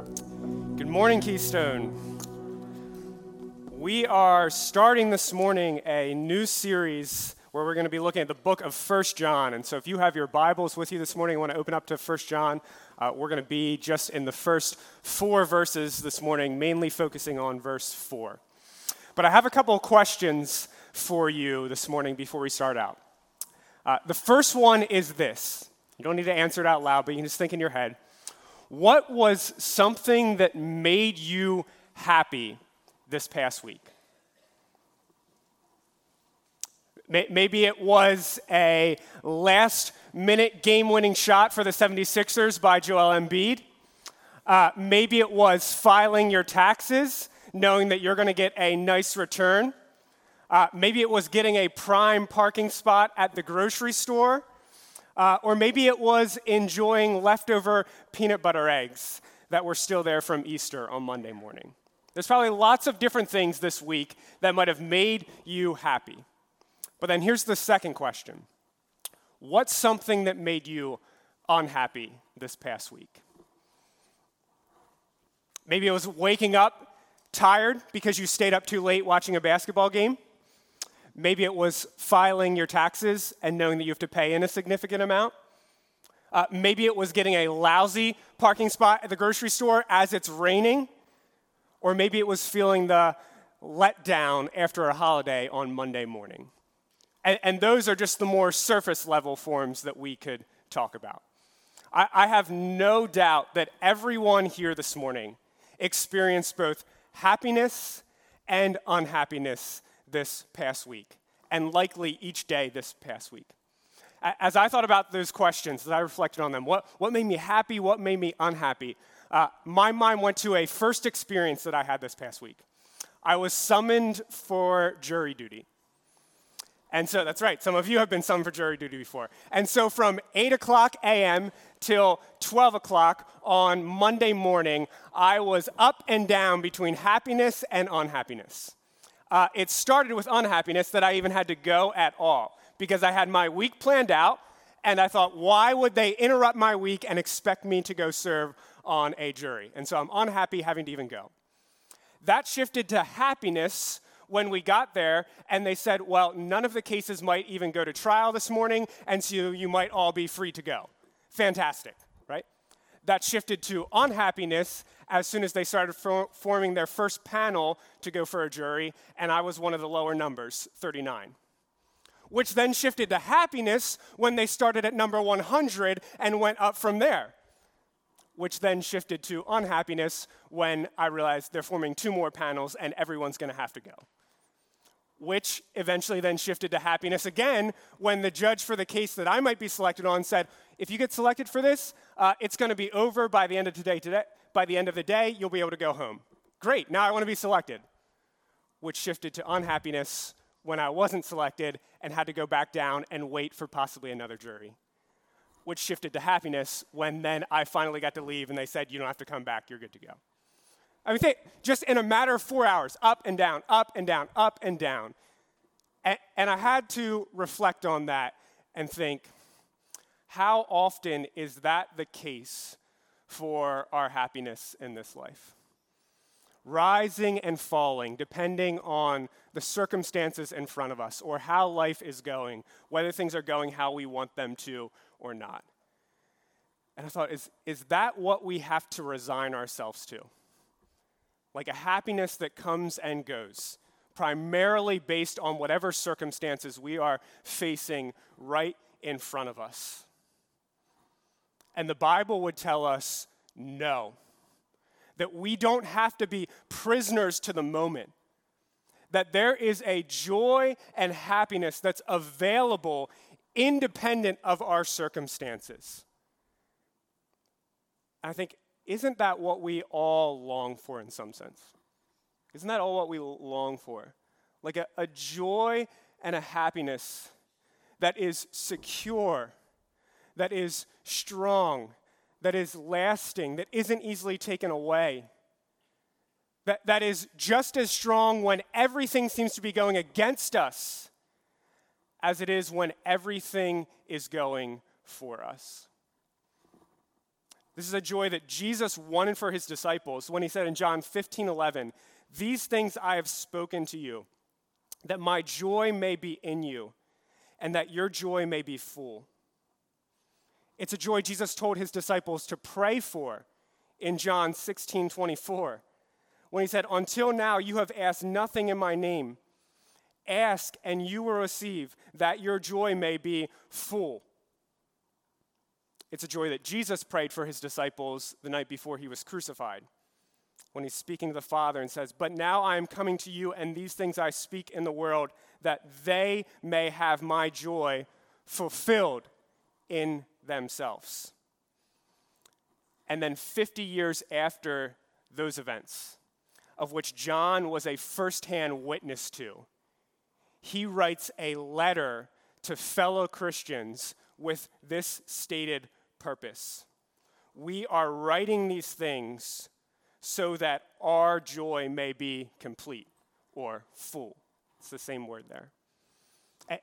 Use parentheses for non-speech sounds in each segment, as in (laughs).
Good morning, Keystone. We are starting this morning a new series where we're going to be looking at the book of First John. And so if you have your Bibles with you this morning and want to open up to First John, uh, we're going to be just in the first four verses this morning, mainly focusing on verse 4. But I have a couple of questions for you this morning before we start out. Uh, the first one is this. You don't need to answer it out loud, but you can just think in your head. What was something that made you happy this past week? Maybe it was a last minute game winning shot for the 76ers by Joel Embiid. Uh, maybe it was filing your taxes, knowing that you're going to get a nice return. Uh, maybe it was getting a prime parking spot at the grocery store. Uh, or maybe it was enjoying leftover peanut butter eggs that were still there from Easter on Monday morning. There's probably lots of different things this week that might have made you happy. But then here's the second question What's something that made you unhappy this past week? Maybe it was waking up tired because you stayed up too late watching a basketball game. Maybe it was filing your taxes and knowing that you have to pay in a significant amount. Uh, maybe it was getting a lousy parking spot at the grocery store as it's raining. Or maybe it was feeling the letdown after a holiday on Monday morning. And, and those are just the more surface level forms that we could talk about. I, I have no doubt that everyone here this morning experienced both happiness and unhappiness this past week, and likely each day this past week. As I thought about those questions, as I reflected on them, what, what made me happy, what made me unhappy, uh, my mind went to a first experience that I had this past week. I was summoned for jury duty. And so that's right, some of you have been summoned for jury duty before. And so from 8 o'clock a.m. till 12 o'clock on Monday morning, I was up and down between happiness and unhappiness. Uh, it started with unhappiness that I even had to go at all because I had my week planned out and I thought, why would they interrupt my week and expect me to go serve on a jury? And so I'm unhappy having to even go. That shifted to happiness when we got there, and they said, well, none of the cases might even go to trial this morning, and so you might all be free to go. Fantastic, right? That shifted to unhappiness as soon as they started for- forming their first panel to go for a jury, and I was one of the lower numbers, 39. Which then shifted to happiness when they started at number 100 and went up from there. Which then shifted to unhappiness when I realized they're forming two more panels and everyone's gonna have to go which eventually then shifted to happiness again when the judge for the case that I might be selected on said, if you get selected for this, uh, it's going to be over by the end of today, today. By the end of the day, you'll be able to go home. Great, now I want to be selected. Which shifted to unhappiness when I wasn't selected and had to go back down and wait for possibly another jury. Which shifted to happiness when then I finally got to leave and they said, you don't have to come back, you're good to go. I mean, think, just in a matter of four hours, up and down, up and down, up and down. And, and I had to reflect on that and think, how often is that the case for our happiness in this life? Rising and falling, depending on the circumstances in front of us or how life is going, whether things are going how we want them to or not. And I thought, is, is that what we have to resign ourselves to? like a happiness that comes and goes, primarily based on whatever circumstances we are facing right in front of us. And the Bible would tell us no, that we don't have to be prisoners to the moment, that there is a joy and happiness that's available independent of our circumstances. I think isn't that what we all long for in some sense? Isn't that all what we long for? Like a, a joy and a happiness that is secure, that is strong, that is lasting, that isn't easily taken away. That, that is just as strong when everything seems to be going against us as it is when everything is going for us. This is a joy that Jesus wanted for his disciples when he said in John 15 11, These things I have spoken to you, that my joy may be in you, and that your joy may be full. It's a joy Jesus told his disciples to pray for in John 16 24, when he said, Until now you have asked nothing in my name. Ask and you will receive, that your joy may be full. It's a joy that Jesus prayed for his disciples the night before he was crucified. When he's speaking to the Father and says, But now I am coming to you, and these things I speak in the world, that they may have my joy fulfilled in themselves. And then 50 years after those events, of which John was a firsthand witness to, he writes a letter to fellow Christians with this stated purpose. We are writing these things so that our joy may be complete or full. It's the same word there.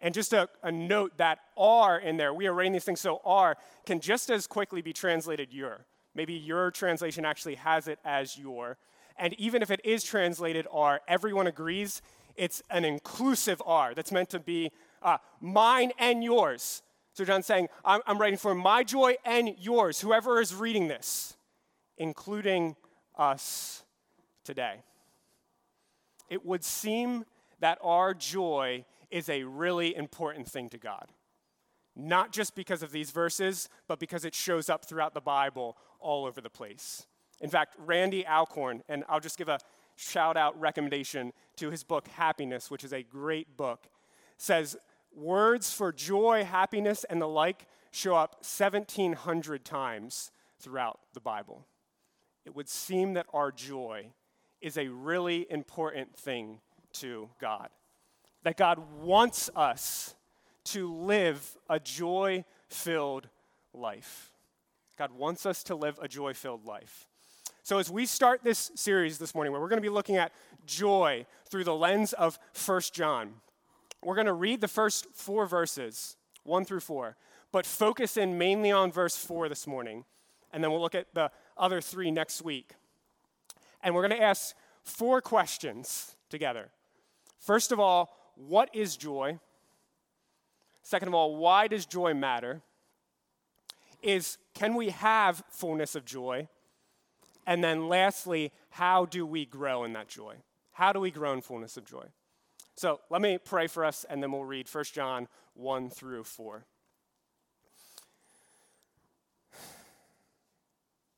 And just a, a, note that R in there, we are writing these things so R can just as quickly be translated "your." Maybe your translation actually has it as "your." And even if it is translated R, everyone agrees it's an inclusive R that's meant to be uh, mine and yours. So John's saying, I'm, I'm writing for my joy and yours, whoever is reading this, including us today. It would seem that our joy is a really important thing to God. Not just because of these verses, but because it shows up throughout the Bible all over the place. In fact, Randy Alcorn, and I'll just give a shout out recommendation to his book, Happiness, which is a great book, says words for joy, happiness, and the like show up 1,700 times throughout the Bible. It would seem that our joy is a really important thing to God. That God wants us to live a joy filled life. God wants us to live a joy filled life. So, as we start this series this morning, where we're going to be looking at joy through the lens of 1 John, we're going to read the first four verses, one through four, but focus in mainly on verse four this morning. And then we'll look at the other three next week. And we're going to ask four questions together. First of all, what is joy? Second of all, why does joy matter? Is can we have fullness of joy? And then lastly, how do we grow in that joy? How do we grow in fullness of joy? So let me pray for us, and then we'll read 1 John 1 through 4.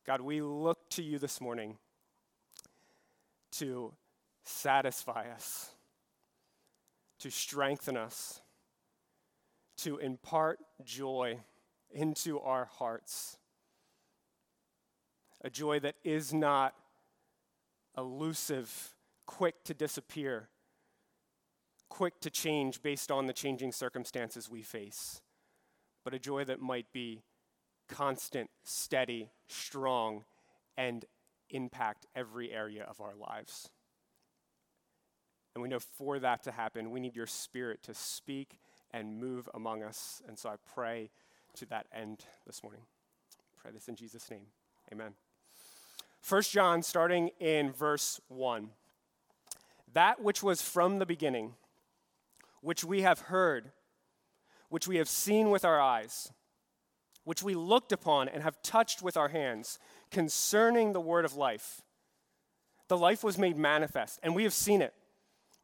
God, we look to you this morning to satisfy us, to strengthen us, to impart joy into our hearts. A joy that is not elusive, quick to disappear quick to change based on the changing circumstances we face, but a joy that might be constant, steady, strong, and impact every area of our lives. And we know for that to happen, we need your spirit to speak and move among us. And so I pray to that end this morning. pray this in Jesus' name. Amen. 1 John, starting in verse 1. That which was from the beginning which we have heard, which we have seen with our eyes, which we looked upon and have touched with our hands, concerning the word of life. The life was made manifest, and we have seen it,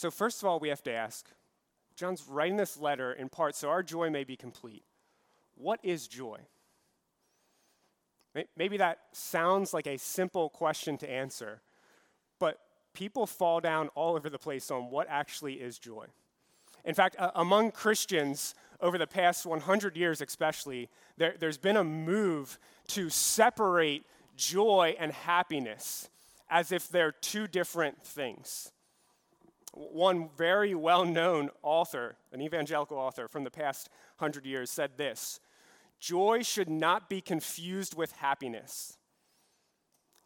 So, first of all, we have to ask John's writing this letter in part so our joy may be complete. What is joy? Maybe that sounds like a simple question to answer, but people fall down all over the place on what actually is joy. In fact, uh, among Christians, over the past 100 years, especially, there, there's been a move to separate joy and happiness as if they're two different things. One very well known author, an evangelical author from the past hundred years, said this Joy should not be confused with happiness.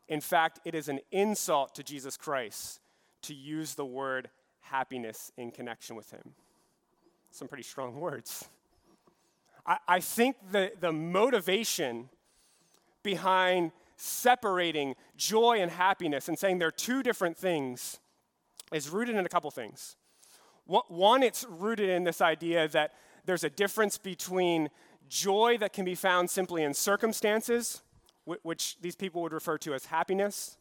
In fact, it is an insult to Jesus Christ to use the word happiness in connection with him. Some pretty strong words. I, I think the, the motivation behind separating joy and happiness and saying they're two different things is rooted in a couple things. One, it's rooted in this idea that there's a difference between joy that can be found simply in circumstances, which these people would refer to as happiness,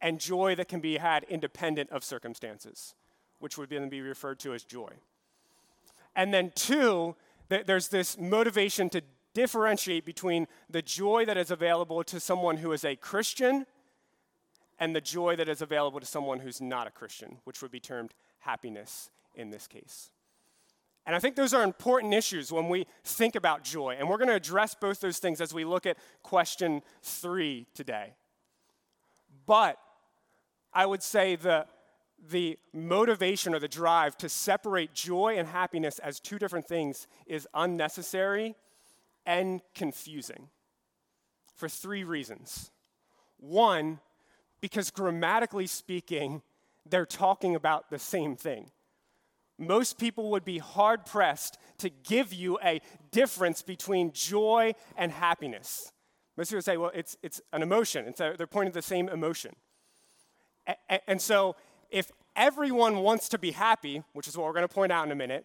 and joy that can be had independent of circumstances, which would then be referred to as joy. And then, two, there's this motivation to differentiate between the joy that is available to someone who is a Christian and the joy that is available to someone who's not a Christian, which would be termed happiness in this case. And I think those are important issues when we think about joy. And we're going to address both those things as we look at question three today. But I would say the, the motivation or the drive to separate joy and happiness as two different things is unnecessary and confusing for three reasons. One, because grammatically speaking, they're talking about the same thing. Most people would be hard pressed to give you a difference between joy and happiness. Most people say, well, it's, it's an emotion. It's a, they're pointing to the same emotion. A- and so, if everyone wants to be happy, which is what we're going to point out in a minute,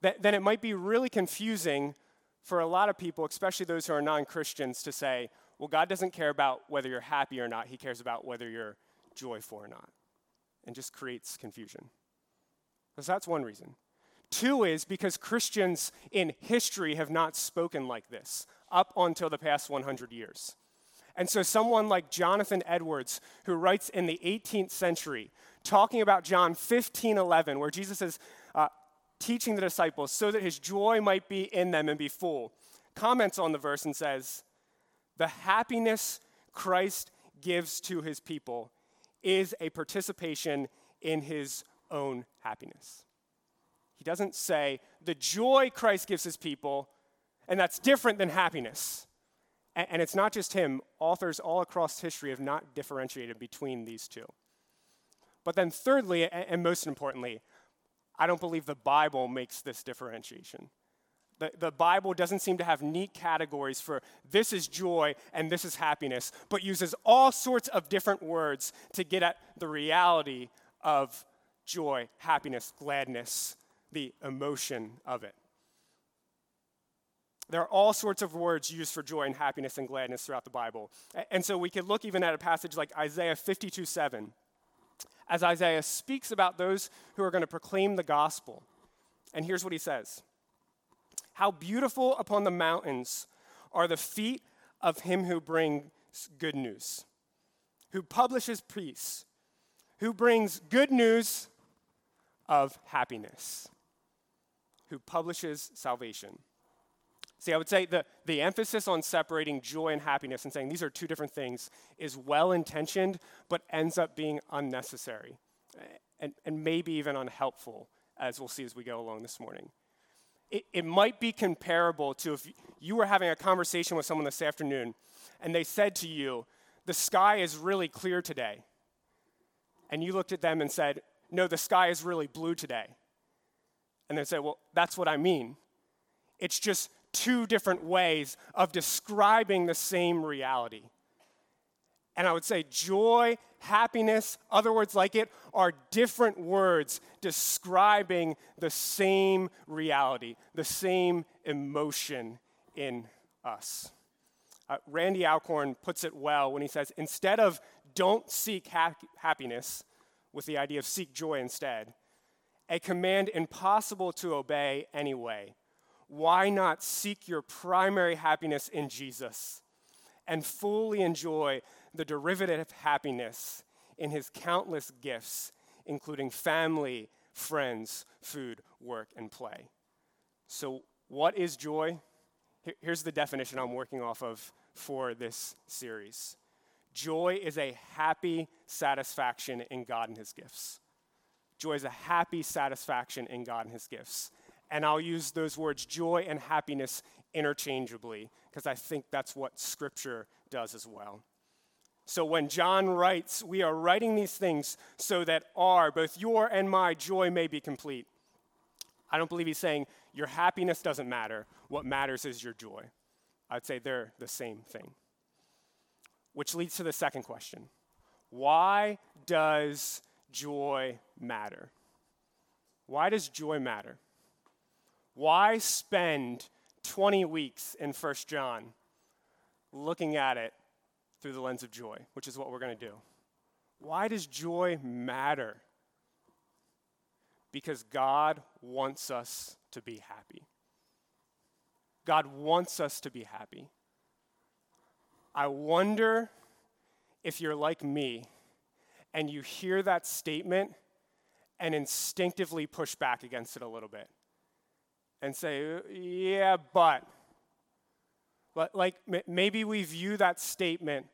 then it might be really confusing for a lot of people, especially those who are non Christians, to say, well, God doesn't care about whether you're happy or not, He cares about whether you're joyful or not. And just creates confusion. So that's one reason. Two is because Christians in history have not spoken like this up until the past 100 years. And so, someone like Jonathan Edwards, who writes in the 18th century, talking about John 15 11, where Jesus is uh, teaching the disciples so that his joy might be in them and be full, comments on the verse and says, The happiness Christ gives to his people is a participation in his own happiness. He doesn't say the joy Christ gives his people, and that's different than happiness. And, it's not just him, authors all across history have not differentiated between these two. But then, thirdly, and most importantly, I don't believe the Bible makes this differentiation. The, the Bible doesn't seem to have neat categories for this is joy and this is happiness, but uses all sorts of different words to get at the reality of joy, happiness, gladness, the emotion of it. There are all sorts of words used for joy and happiness and gladness throughout the Bible. And so we could look even at a passage like Isaiah 52 7, as Isaiah speaks about those who are going to proclaim the gospel. And here's what he says How beautiful upon the mountains are the feet of him who brings good news, who publishes peace, who brings good news of happiness, who publishes salvation. See, I would say the, the emphasis on separating joy and happiness and saying these are two different things is well intentioned, but ends up being unnecessary and, and maybe even unhelpful, as we'll see as we go along this morning. It, it might be comparable to if you were having a conversation with someone this afternoon and they said to you, The sky is really clear today. And you looked at them and said, No, the sky is really blue today. And they say, Well, that's what I mean. It's just two different ways of describing the same reality. And I would say joy, happiness, other words like it, are different words describing the same reality, the same emotion in us. Uh, Randy Alcorn puts it well when he says, instead of don't seek ha- happiness, with the idea of seek joy instead, a command impossible to obey anyway why not seek your primary happiness in Jesus and fully enjoy the derivative of happiness in his countless gifts, including family, friends, food, work, and play? So, what is joy? Here's the definition I'm working off of for this series Joy is a happy satisfaction in God and His gifts. Joy is a happy satisfaction in God and His gifts. And I'll use those words, joy and happiness, interchangeably, because I think that's what Scripture does as well. So when John writes, we are writing these things so that our, both your and my, joy may be complete. I don't believe he's saying your happiness doesn't matter. What matters is your joy. I'd say they're the same thing. Which leads to the second question Why does joy matter? Why does joy matter? Why spend 20 weeks in 1 John looking at it through the lens of joy, which is what we're going to do? Why does joy matter? Because God wants us to be happy. God wants us to be happy. I wonder if you're like me and you hear that statement and instinctively push back against it a little bit and say, yeah, but. But like maybe we view that statement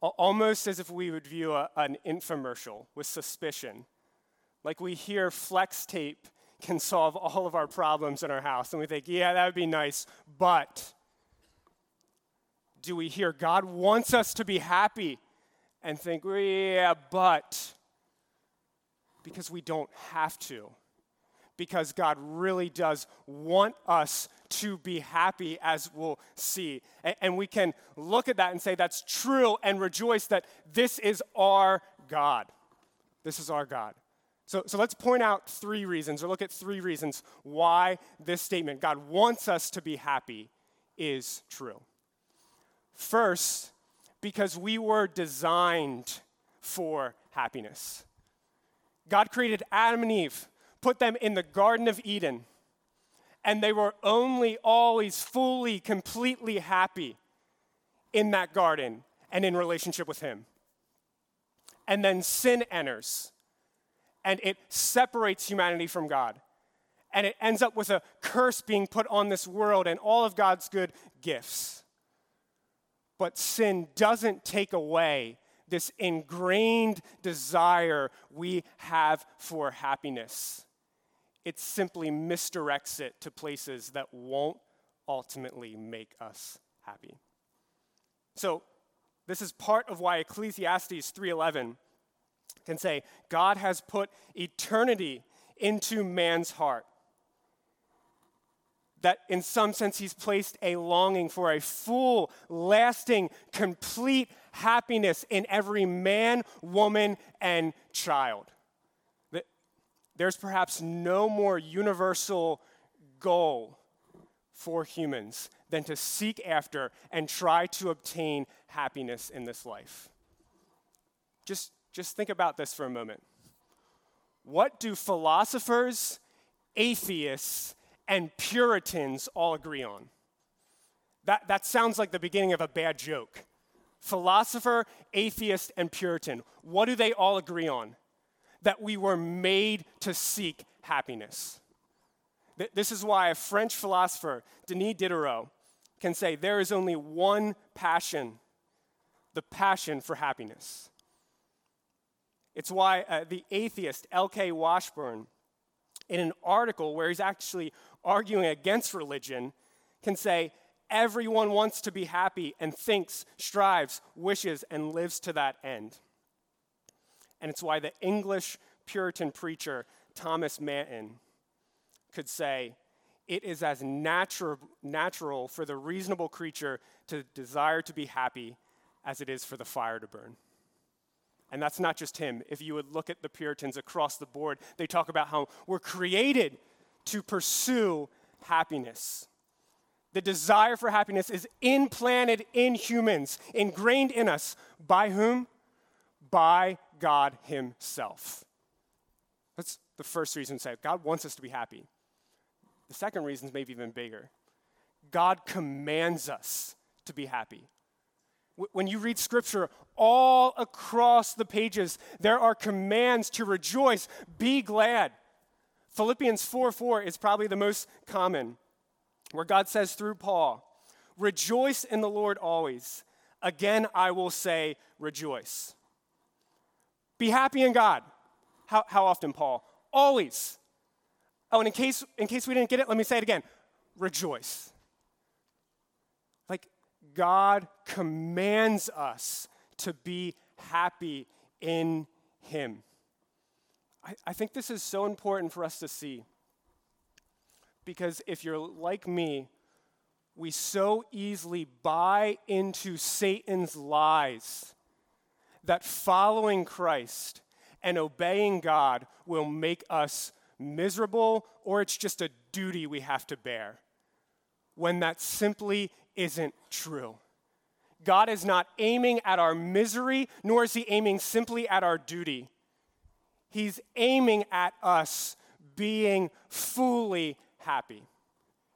almost as if we would view a, an infomercial with suspicion. Like we hear flex tape can solve all of our problems in our house, and we think, yeah, that would be nice, but do we hear God wants us to be happy and think, yeah, but because we don't have to? Because God really does want us to be happy, as we'll see. And, we can look at that and say that's true and rejoice that this is our God. This is our God. So, so let's point out three reasons, or look at three reasons why this statement, God wants us to be happy, is true. First, because we were designed for happiness. God created Adam and Eve, put them in the Garden of Eden, and they were only always fully, completely happy in that garden and in relationship with Him. And then sin enters, and it separates humanity from God. And it ends up with a curse being put on this world and all of God's good gifts. But sin doesn't take away this ingrained desire we have for happiness. It simply misdirects it to places that won't ultimately make us happy. So, this is part of why Ecclesiastes 3:11 can say God has put eternity into man's heart. That in some sense he's placed a longing for a full, lasting, complete happiness in every man, woman, and child. There's perhaps no more universal goal for humans than to seek after and try to obtain happiness in this life. Just just think about this for a moment. What do philosophers, atheists, and Puritans all agree on? That, that sounds like the beginning of a bad joke. Philosopher, atheist, and Puritan, what do they all agree on? That we were made to seek happiness. This is why a French philosopher, Denis Diderot, can say there is only one passion the passion for happiness. It's why uh, the atheist L.K. Washburn, in an article where he's actually arguing against religion, can say, Everyone wants to be happy and thinks, strives, wishes, and lives to that end. And it's why the English Puritan preacher Thomas Manton could say, It is as natural, natural for the reasonable creature to desire to be happy as it is for the fire to burn. And that's not just him. If you would look at the Puritans across the board, they talk about how we're created to pursue happiness. The desire for happiness is implanted in humans, ingrained in us. By whom? By God Himself. That's the first reason to say God wants us to be happy. The second reason is maybe even bigger. God commands us to be happy. When you read scripture, all across the pages, there are commands to rejoice, be glad. Philippians 4 4 is probably the most common. where God says through Paul, Rejoice in the Lord always. Again, I will say, Rejoice. Be happy in God. How, how often, Paul? Always. Oh, and in case, in case we didn't get it, let me say it again rejoice. Like, God commands us to be happy in Him. I, I think this is so important for us to see. Because if you're like me, we so easily buy into Satan's lies that following Christ and obeying God will make us miserable or it's just a duty we have to bear, when that simply isn't true. God is not aiming at our misery, nor is He aiming simply at our duty. He's aiming at us being fully happy.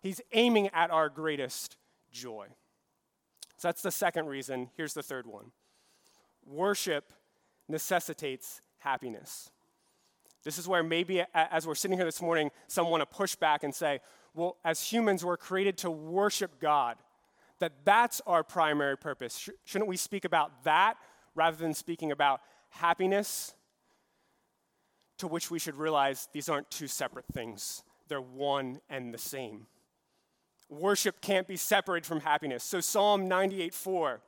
He's aiming at our greatest joy. So that's the second reason. Here's the third one worship necessitates happiness. This is where maybe as we're sitting here this morning, some want to push back and say, well, as humans, we're created to worship God, that that's our primary purpose. Shouldn't we speak about that rather than speaking about happiness? To which we should realize these aren't two separate things, they're one and the same. Worship can't be separated from happiness. So Psalm 98 4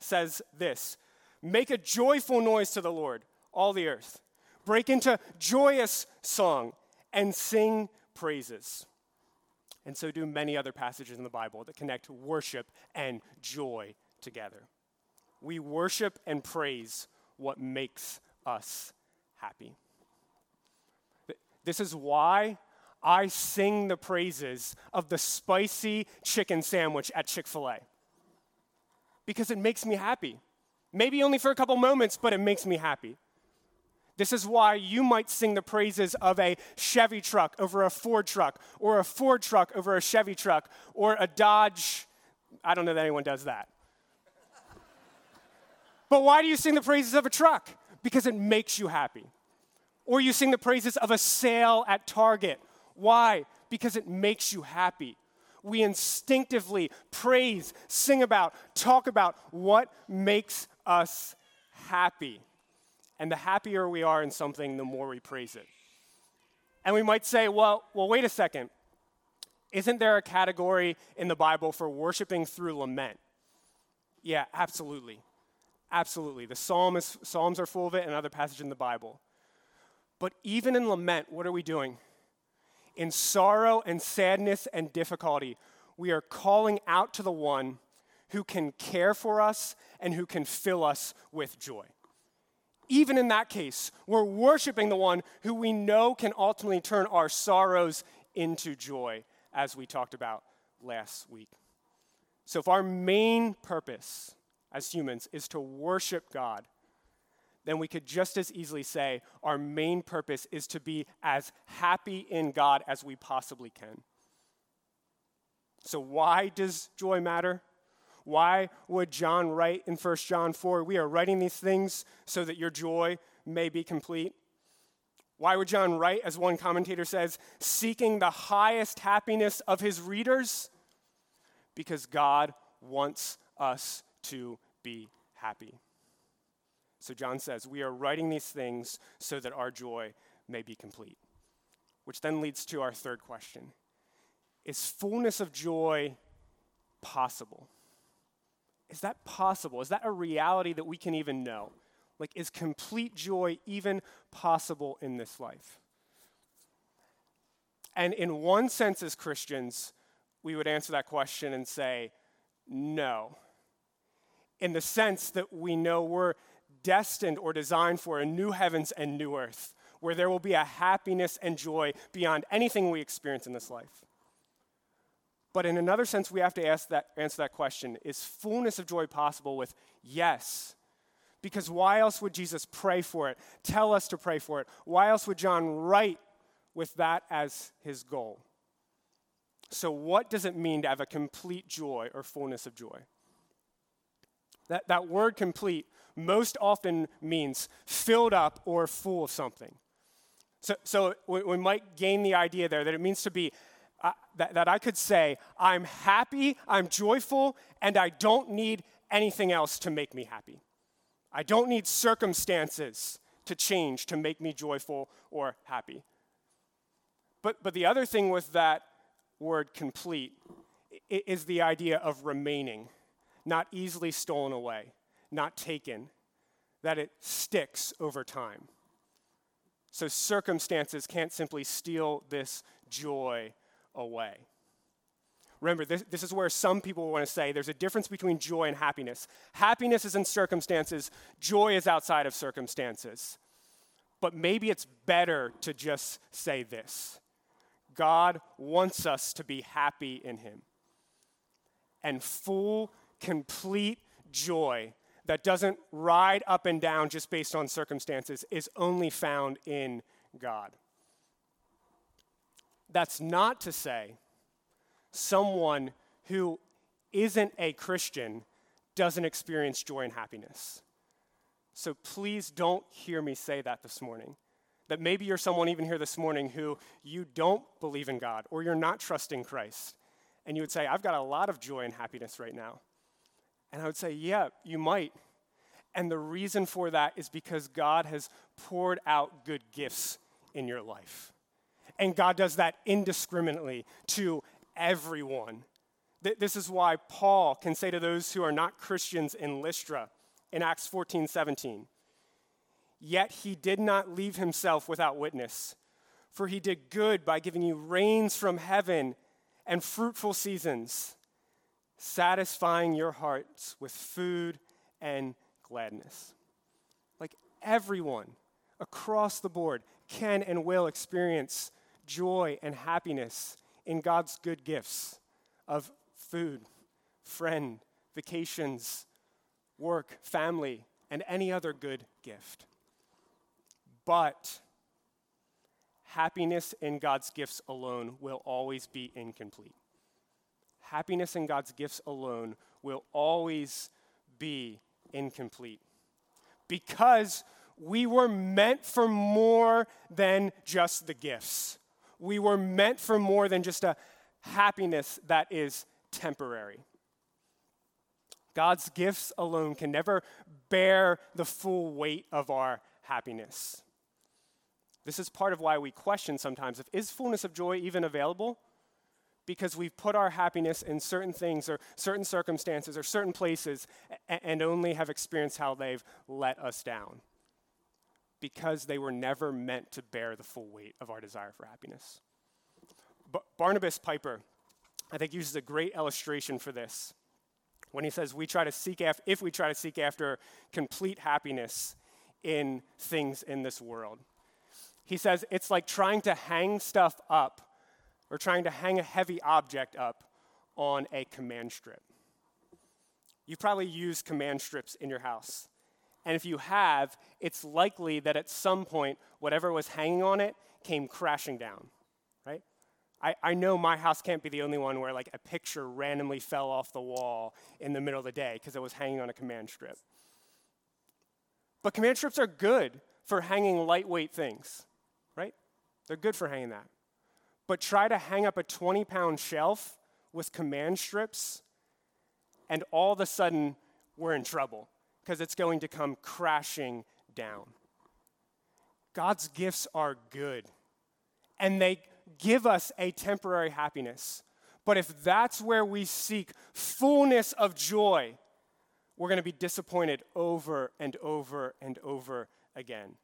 says this Make a joyful noise to the Lord, all the earth break into joyous song, and sing praises. And so do many other passages in the Bible that connect worship and joy together. We worship and praise what makes us happy. This is why I sing the praises of the spicy chicken sandwich at Chick fil A. Because it makes me happy. Maybe only for a couple moments, but it makes me happy. This is why you might sing the praises of a Chevy truck over a Ford truck, or a Ford truck over a Chevy truck, or a Dodge. I don't know that anyone does that. but why do you sing the praises of a truck? Because it makes you happy. Or you sing the praises of a sale at Target. Why? Because it makes you happy. We instinctively praise, sing about, talk about what makes us happy. And the happier we are in something, the more we praise it. And we might say, well, well, wait a second. Isn't there a category in the Bible for worshiping through lament? Yeah, absolutely. Absolutely. The Psalm is, Psalms are full of it and other passages in the Bible. But even in lament, what are we doing? In sorrow and sadness and difficulty, we are calling out to the one who can care for us and who can fill us with joy even in that case, we're worshiping the one who we know can ultimately turn our sorrows into joy, as we talked about last week. So, if our main purpose as humans is to worship God, then we could just as easily say our main purpose is to be as happy in God as we possibly can. So, why does joy matter? Why would John write in 1 John 4, We are writing these things so that your joy may be complete? Why would John write, as one commentator says, seeking the highest happiness of his readers? Because God wants us to be happy. So John says, We are writing these things so that our joy may be complete. Which then leads to our third question Is fullness of joy possible? Is that possible? Is that a reality that we can even know? Like, is complete joy even possible in this life? And in one sense, as Christians, we would answer that question and say, no. In the sense that we know we're destined or designed for a new heavens and new earth, where there will be a happiness and joy beyond anything we experience in this life. But in another sense, we have to ask that, answer that question Is fullness of joy possible with yes? Because why else would Jesus pray for it, tell us to pray for it? Why else would John write with that as his goal? So, what does it mean to have a complete joy or fullness of joy? That, that word complete most often means filled up or full of something. So, so we, we might gain the idea there that it means to be that, that I could say, I'm happy, I'm joyful, and I don't need anything else to make me happy. I don't need circumstances to change to make me joyful or happy. But, but the other thing with that word complete is the idea of remaining, not easily stolen away, not taken, that it sticks over time. So circumstances can't simply steal this joy away. Remember, this, this is where some people want to say there's a difference between joy and happiness. Happiness is in circumstances, joy is outside of circumstances. But maybe it's better to just say this God wants us to be happy in Him. And full, complete joy that doesn't ride up and down just based on circumstances is only found in God. That's not to say someone who isn't a Christian doesn't experience joy and happiness. So please don't hear me say that this morning. That maybe you're someone even here this morning who you don't believe in God or you're not trusting Christ. And you would say, I've got a lot of joy and happiness right now. And I would say, Yeah, you might. And the reason for that is because God has poured out good gifts in your life. And God does that indiscriminately to everyone. This is why Paul can say to those who are not Christians in Lystra in Acts 14 17, Yet he did not leave himself without witness, for he did good by giving you rains from heaven and fruitful seasons, satisfying your hearts with food and gladness. Like everyone across the board can and will experience joy and happiness in God's good gifts of food, friend, vacations, work, family, and any other good gift. But happiness in God's gifts alone will always be incomplete. Happiness in God's gifts alone will always be incomplete. Because we were meant for more than just the gifts. We were meant for more than just a happiness that is temporary. God's gifts alone can never bear the full weight of our happiness. This is part of why we question sometimes if is fullness of joy even available? because we've put our happiness in certain things or certain circumstances or certain places and only have experienced how they've let us down because they were never meant to bear the full weight of our desire for happiness. But Barnabas Piper, I think, uses a great illustration for this when he says, We try to seek if we try to seek after complete happiness in things in this world. He says, It's like trying to hang stuff up or trying to hang a heavy object up on a command strip. You've probably use command strips in your house. And if you have, it's likely that at some point, whatever was hanging on it came crashing down, right? I, I know my house can't be the only one where like a picture randomly fell off the wall in the middle of the day because it was hanging on a command strip. But command strips are good for hanging lightweight things, right? They're good for hanging that but try to hang up a 20 pound shelf with command strips, and all of a sudden, we're in trouble because it's going to come crashing down. God's gifts are good, and they give us a temporary happiness. But if that's where we seek fullness of joy, we're going to be disappointed over and over and over again.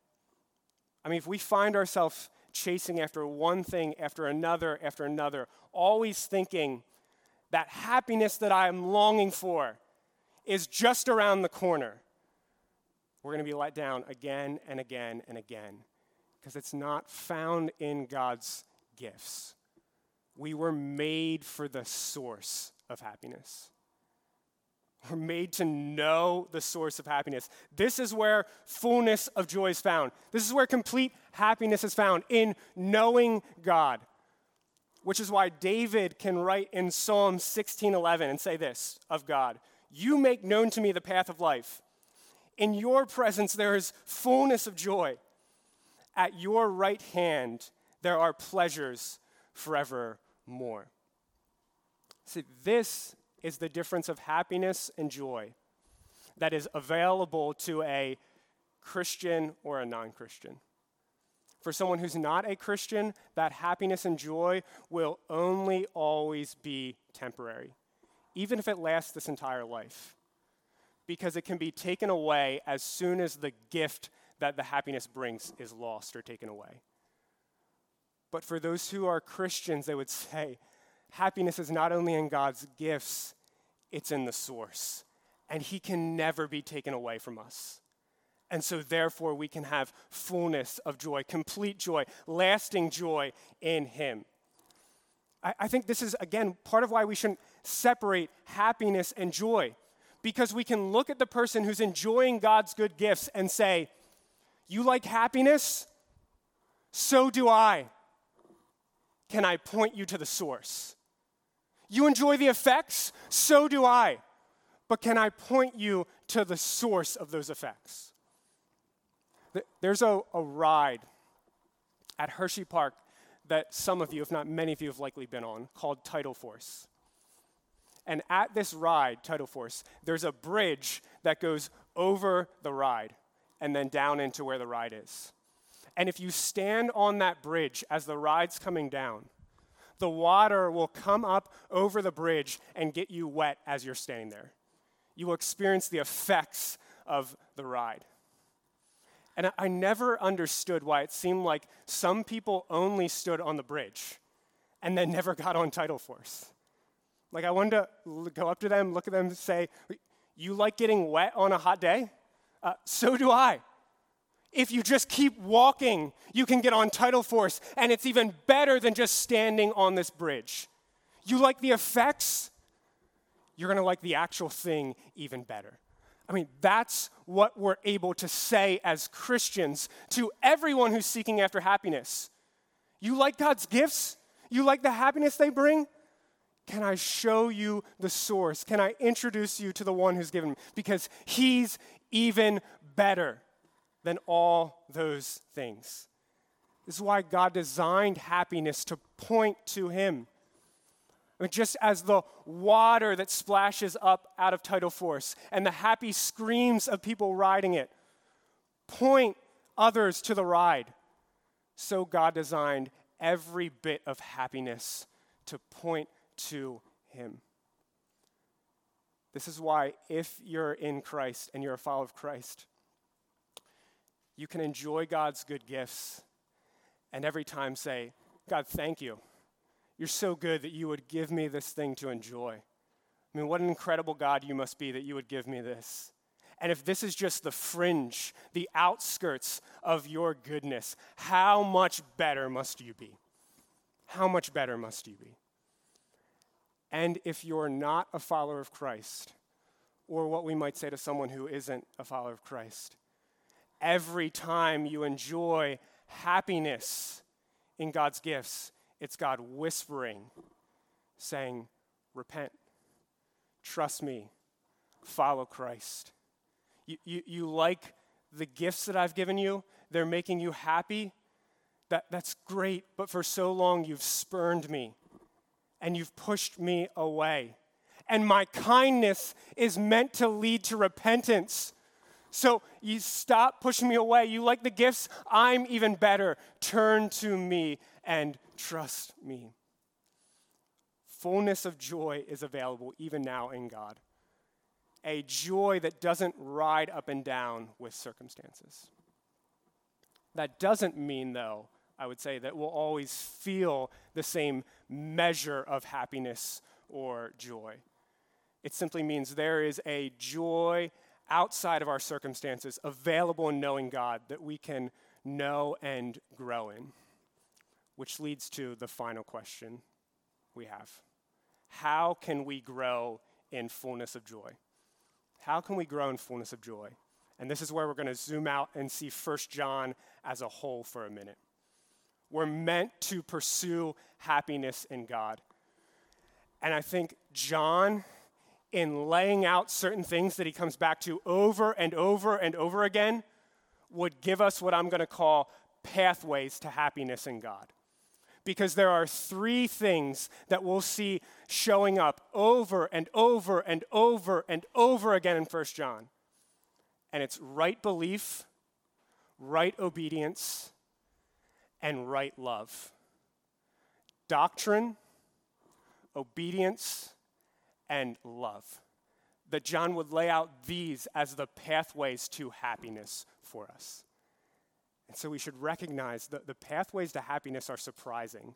I mean, if we find ourselves chasing after one thing after another after another, always thinking that happiness that I am longing for is just around the corner, we're going to be let down again and again and again because it's not found in God's gifts. We were made for the source of happiness. We're made to know the source of happiness. This is where fullness of joy is found. This is where complete happiness is found in knowing God. Which is why David can write in Psalm 16:11 and say this of God, "You make known to me the path of life. In your presence there is fullness of joy. At your right hand there are pleasures forevermore." See, this is the difference of happiness and joy that is available to a Christian or a non Christian. For someone who's not a Christian, that happiness and joy will only always be temporary, even if it lasts this entire life, because it can be taken away as soon as the gift that the happiness brings is lost or taken away. But for those who are Christians, they would say, happiness is not only in God's gifts, it's in the source. And He can never be taken away from us. And so, therefore, we can have fullness of joy, complete joy, lasting joy in Him. I, I, think this is, again, part of why we shouldn't separate happiness and joy. Because we can look at the person who's enjoying God's good gifts and say, You like happiness? So do I. Can I point you to the source? You enjoy the effects? So do I. But can I point you to the source of those effects? There's a, a ride at Hershey Park that some of you, if not many of you, have likely been on called Tidal Force. And at this ride, Tidal Force, there's a bridge that goes over the ride and then down into where the ride is. And if you stand on that bridge as the ride's coming down, the water will come up over the bridge and get you wet as you're standing there. You will experience the effects of the ride. And I never understood why it seemed like some people only stood on the bridge and then never got on Tidal Force. Like, I wanted to go up to them, look at them, and say, You like getting wet on a hot day? Uh, so do I. If you just keep walking, you can get on Tidal Force, and it's even better than just standing on this bridge. You like the effects? You're to like the actual thing even better. I mean, that's what we're able to say as Christians to everyone who's seeking after happiness. You like God's gifts? You like the happiness they bring? Can I show you the source? Can I introduce you to the one who's given? Because he's even better than all those things. This is why God designed happiness to point to him. Just as the water that splashes up out of tidal force and the happy screams of people riding it point others to the ride, so God designed every bit of happiness to point to Him. This is why, if you're in Christ and you're a follower of Christ, you can enjoy God's good gifts and every time say, God, thank you you're so good that you would give me this thing to enjoy. I mean, what an incredible God you must be that you would give me this. And if this is just the fringe, the outskirts of your goodness, how much better must you be? How much better must you be? And if you're not a follower of Christ, or what we might say to someone who isn't a follower of Christ, every time you enjoy happiness in God's gifts, it's God whispering, saying, Repent, trust me, follow Christ. You, you, you like the gifts that I've given you, they're making you happy. That, that's great, but for so long you've spurned me and you've pushed me away. And my kindness is meant to lead to repentance. So you stop pushing me away. You like the gifts? I'm even better. Turn to me and trust me. Fullness of joy is available even now in God. A joy that doesn't ride up and down with circumstances. That doesn't mean, though, I would say, that we'll always feel the same measure of happiness or joy. It simply means there is a joy outside of our circumstances available in knowing God that we can know and grow in. Which leads to the final question we have How can we grow in fullness of joy? How can we grow in fullness of joy? And this is where we're going to zoom out and see 1 John as a whole for a minute. We're meant to pursue happiness in God. And I think John, in laying out certain things that he comes back to over and over and over again, would give us what I'm going to call pathways to happiness in God. Because there are three things that we'll see showing up over and over and over and over again in 1 John. And it's right belief, right obedience, and right love. Doctrine, obedience, and love. That John would lay out these as the pathways to happiness for us. And so we should recognize that the pathways to happiness are surprising.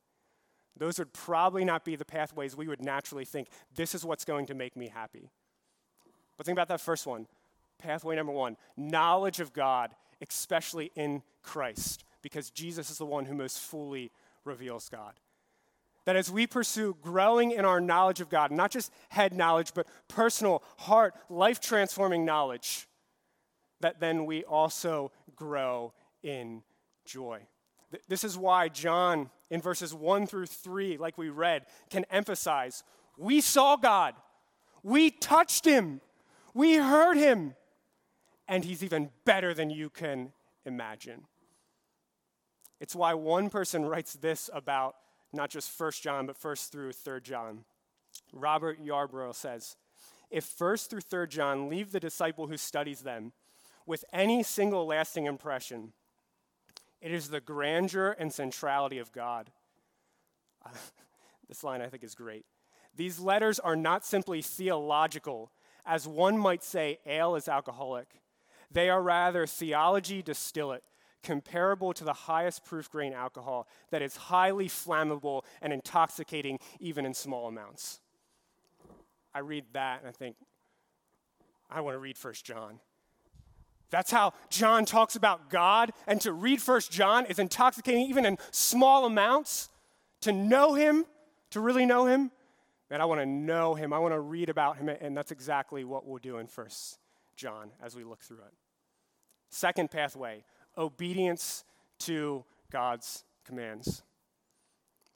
Those would probably not be the pathways we would naturally think, this is what's going to make me happy. But think about that first one. Pathway number one knowledge of God, especially in Christ, because Jesus is the one who most fully reveals God. That as we pursue growing in our knowledge of God, not just head knowledge, but personal, heart, life transforming knowledge, that then we also grow in joy. This is why John, in verses 1 through 3, like we read, can emphasize we saw God, we touched him, we heard him, and he's even better than you can imagine. It's why one person writes this about not just 1 John, but 1st through 3rd John. Robert Yarbrough says, If 1st through 3rd John leave the disciple who studies them with any single lasting impression, it is the grandeur and centrality of God. (laughs) This line I think is great. These letters are not simply theological, as one might say ale is alcoholic. They are rather theology distillate, comparable to the highest proof grain alcohol that is highly flammable and intoxicating even in small amounts. I read that and I think, I want to read First John. That's how John talks about God, and to read First John is intoxicating even in small amounts. To know him, to really know him, man, I want to know him. I want to read about him, and that's exactly what we'll do in First John as we look through it. Second pathway obedience to God's commands.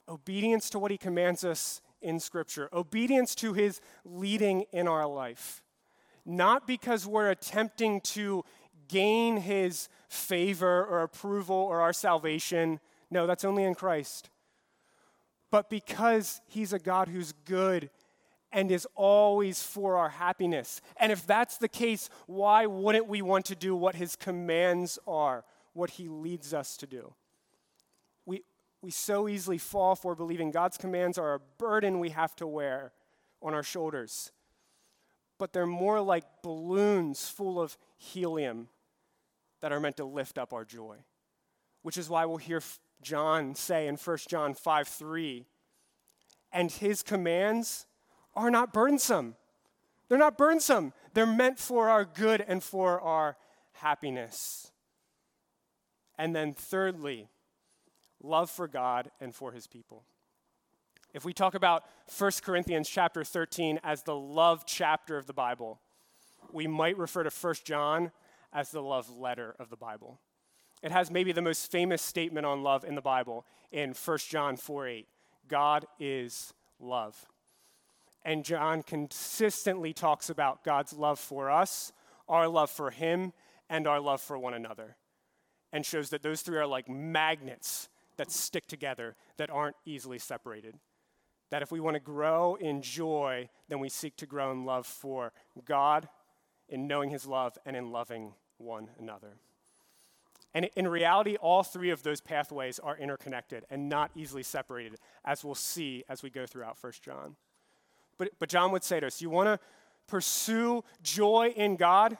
Obedience to what He commands us in Scripture, obedience to His leading in our life. Not because we're attempting to gain His favor or approval or our salvation. No, that's only in Christ. But because He's a God who's good and is always for our happiness. And if that's the case, why wouldn't we want to do what his commands are, what he leads us to do? We, we so easily fall for believing God's commands are a burden we have to wear on our shoulders. But they're more like balloons full of helium that are meant to lift up our joy. Which is why we'll hear John say in 1 John 5 3, and his commands are not burdensome. They're not burdensome. They're meant for our good and for our happiness. And then, thirdly, love for God and for his people. If we talk about 1 Corinthians chapter 13 as the love chapter of the Bible, we might refer to 1 John as the love letter of the Bible. It has maybe the most famous statement on love in the Bible in 1 John 4 8. God is love. And John consistently talks about God's love for us, our love for him, and our love for one another. And shows that those three are like magnets that stick together, that aren't easily separated. That if we want to grow in joy, then we seek to grow in love for God, in knowing his love, and in loving one another. And in reality, all three of those pathways are interconnected and not easily separated, as we'll see as we go throughout 1 John. But, but John would say to us, You want to pursue joy in God?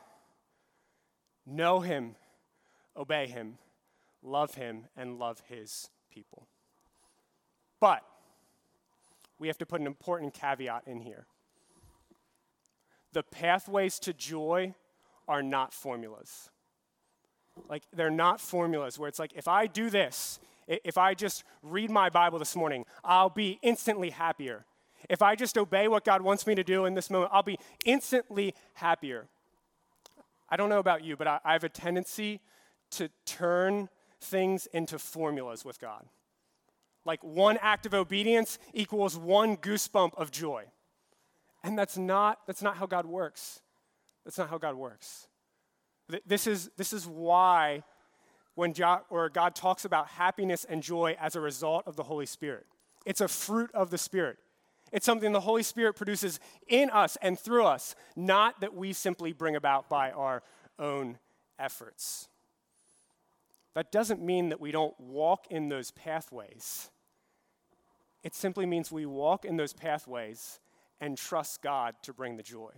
Know Him, obey Him, love Him, and love His people. But we have to put an important caveat in here. The pathways to joy are not formulas. Like, they're not formulas where it's like, if I do this, if I just read my Bible this morning, I'll be instantly happier. If I just obey what God wants me to do in this moment, I'll be instantly happier. I don't know about you, but I, I have a tendency to turn things into formulas with God. Like one act of obedience equals one goosebump of joy. And that's not, that's not how God works. That's not how God works. This is, this is why when or God talks about happiness and joy as a result of the Holy Spirit. It's a fruit of the Spirit. It's something the Holy Spirit produces in us and through us, not that we simply bring about by our own efforts. That doesn't mean that we don't walk in those pathways. It simply means we walk in those pathways and trust God to bring the joy.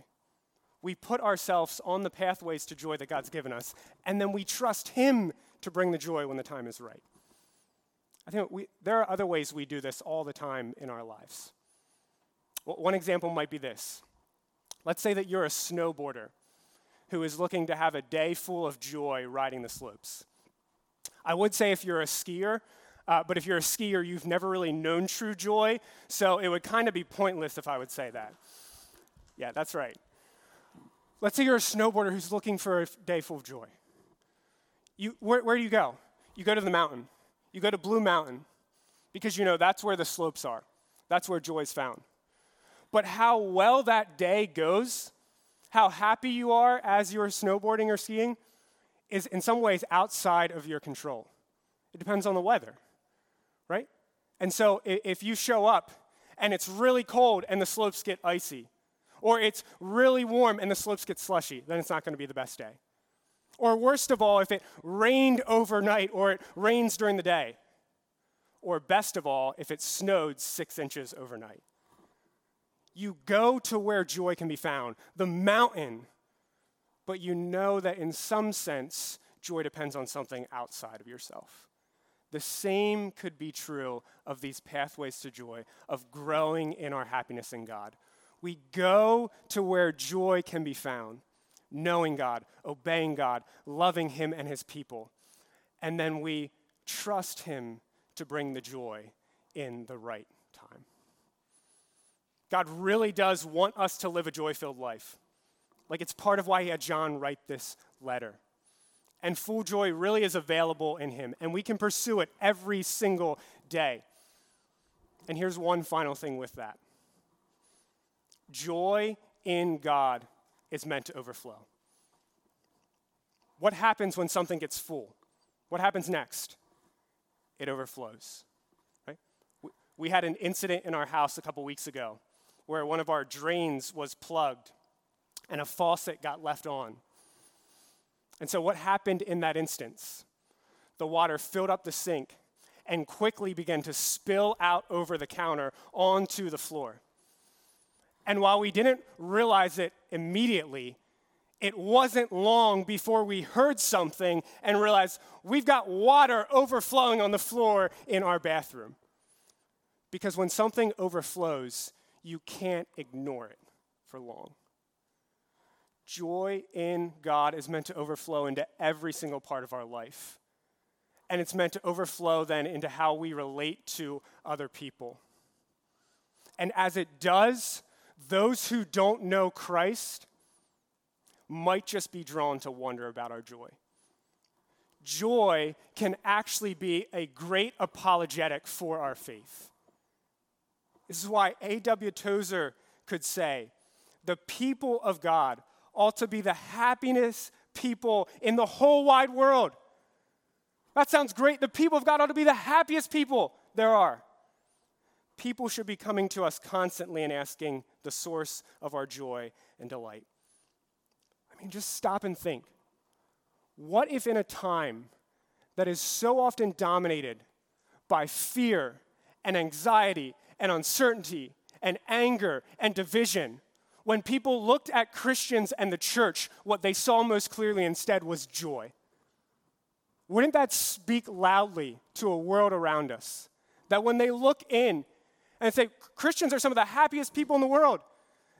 We put ourselves on the pathways to joy that God's given us, and then we trust Him to bring the joy when the time is right. I think we, there are other ways we do this all the time in our lives. Well, one example might be this. Let's say that you're a snowboarder who is looking to have a day full of joy riding the slopes. I would say if you're a skier, uh, but if you're a skier, you've never really known true joy, so it would kind of be pointless if I would say that. Yeah, that's right. Let's say you're a snowboarder who's looking for a day full of joy. You, where, where do you go? You go to the mountain. You go to Blue Mountain because you know that's where the slopes are. That's where joy is found. But how well that day goes, how happy you are as you're snowboarding or skiing, is in some ways outside of your control. It depends on the weather, right? And so if you show up and it's really cold and the slopes get icy, or it's really warm and the slopes get slushy, then it's not going to be the best day. Or worst of all, if it rained overnight or it rains during the day. Or best of all, if it snowed six inches overnight. You go to where joy can be found, the mountain, but you know that in some sense, joy depends on something outside of yourself. The same could be true of these pathways to joy, of growing in our happiness in God. We go to where joy can be found, knowing God, obeying God, loving Him and His people. And then we trust Him to bring the joy in the right time. God really does want us to live a joy filled life. Like it's part of why he had John write this letter. And full joy really is available in him, and we can pursue it every single day. And here's one final thing with that joy in God is meant to overflow. What happens when something gets full? What happens next? It overflows. Right? We had an incident in our house a couple weeks ago where one of our drains was plugged and a faucet got left on. And so, what happened in that instance? The water filled up the sink and quickly began to spill out over the counter onto the floor. And while we didn't realize it immediately, it wasn't long before we heard something and realized we've got water overflowing on the floor in our bathroom. Because when something overflows, you can't ignore it for long. Joy in God is meant to overflow into every single part of our life. And it's meant to overflow then into how we relate to other people. And as it does, those who don't know Christ might just be drawn to wonder about our joy. Joy can actually be a great apologetic for our faith. This is why A.W. Tozer could say, the people of God ought to be the happiness people in the whole wide world. That sounds great. The people of God ought to be the happiest people there are. People should be coming to us constantly and asking the source of our joy and delight. I mean, just stop and think. What if in a time that is so often dominated by fear and anxiety and uncertainty and anger and division. When people looked at Christians and the church, what they saw most clearly instead was joy. Wouldn't that speak loudly to a world around us? That when they look in and say, Christians are some of the happiest people in the world.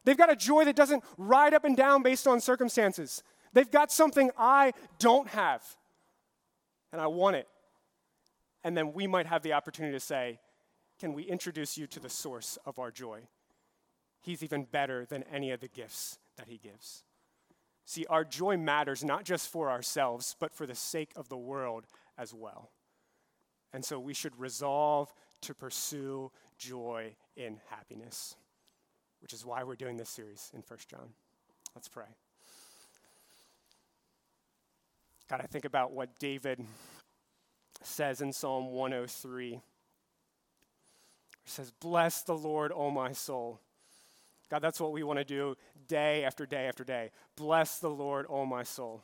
They've got a joy that doesn't ride up and down based on circumstances. They've got something I don't have, and I want it. And then we might have the opportunity to say, can we introduce you to the source of our joy? He's even better than any of the gifts that he gives. See, our joy matters not just for ourselves, but for the sake of the world as well. And so we should resolve to pursue joy in happiness, which is why we're doing this series in 1 John. Let's pray. God, I think about what David says in Psalm 103. It says, Bless the Lord, O my soul. God, that's what we want to do day after day after day. Bless the Lord, O my soul.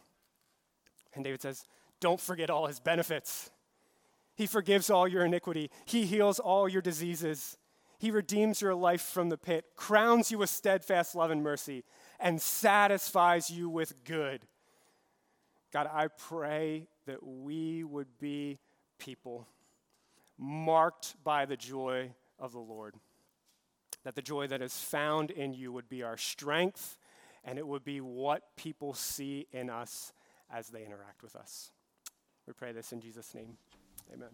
And David says, Don't forget all his benefits. He forgives all your iniquity, he heals all your diseases. He redeems your life from the pit, crowns you with steadfast love and mercy, and satisfies you with good. God, I pray that we would be people marked by the joy of the Lord. That the joy that is found in you would be our strength, and it would be what people see in us as they interact with us. We pray this in Jesus' name. Amen.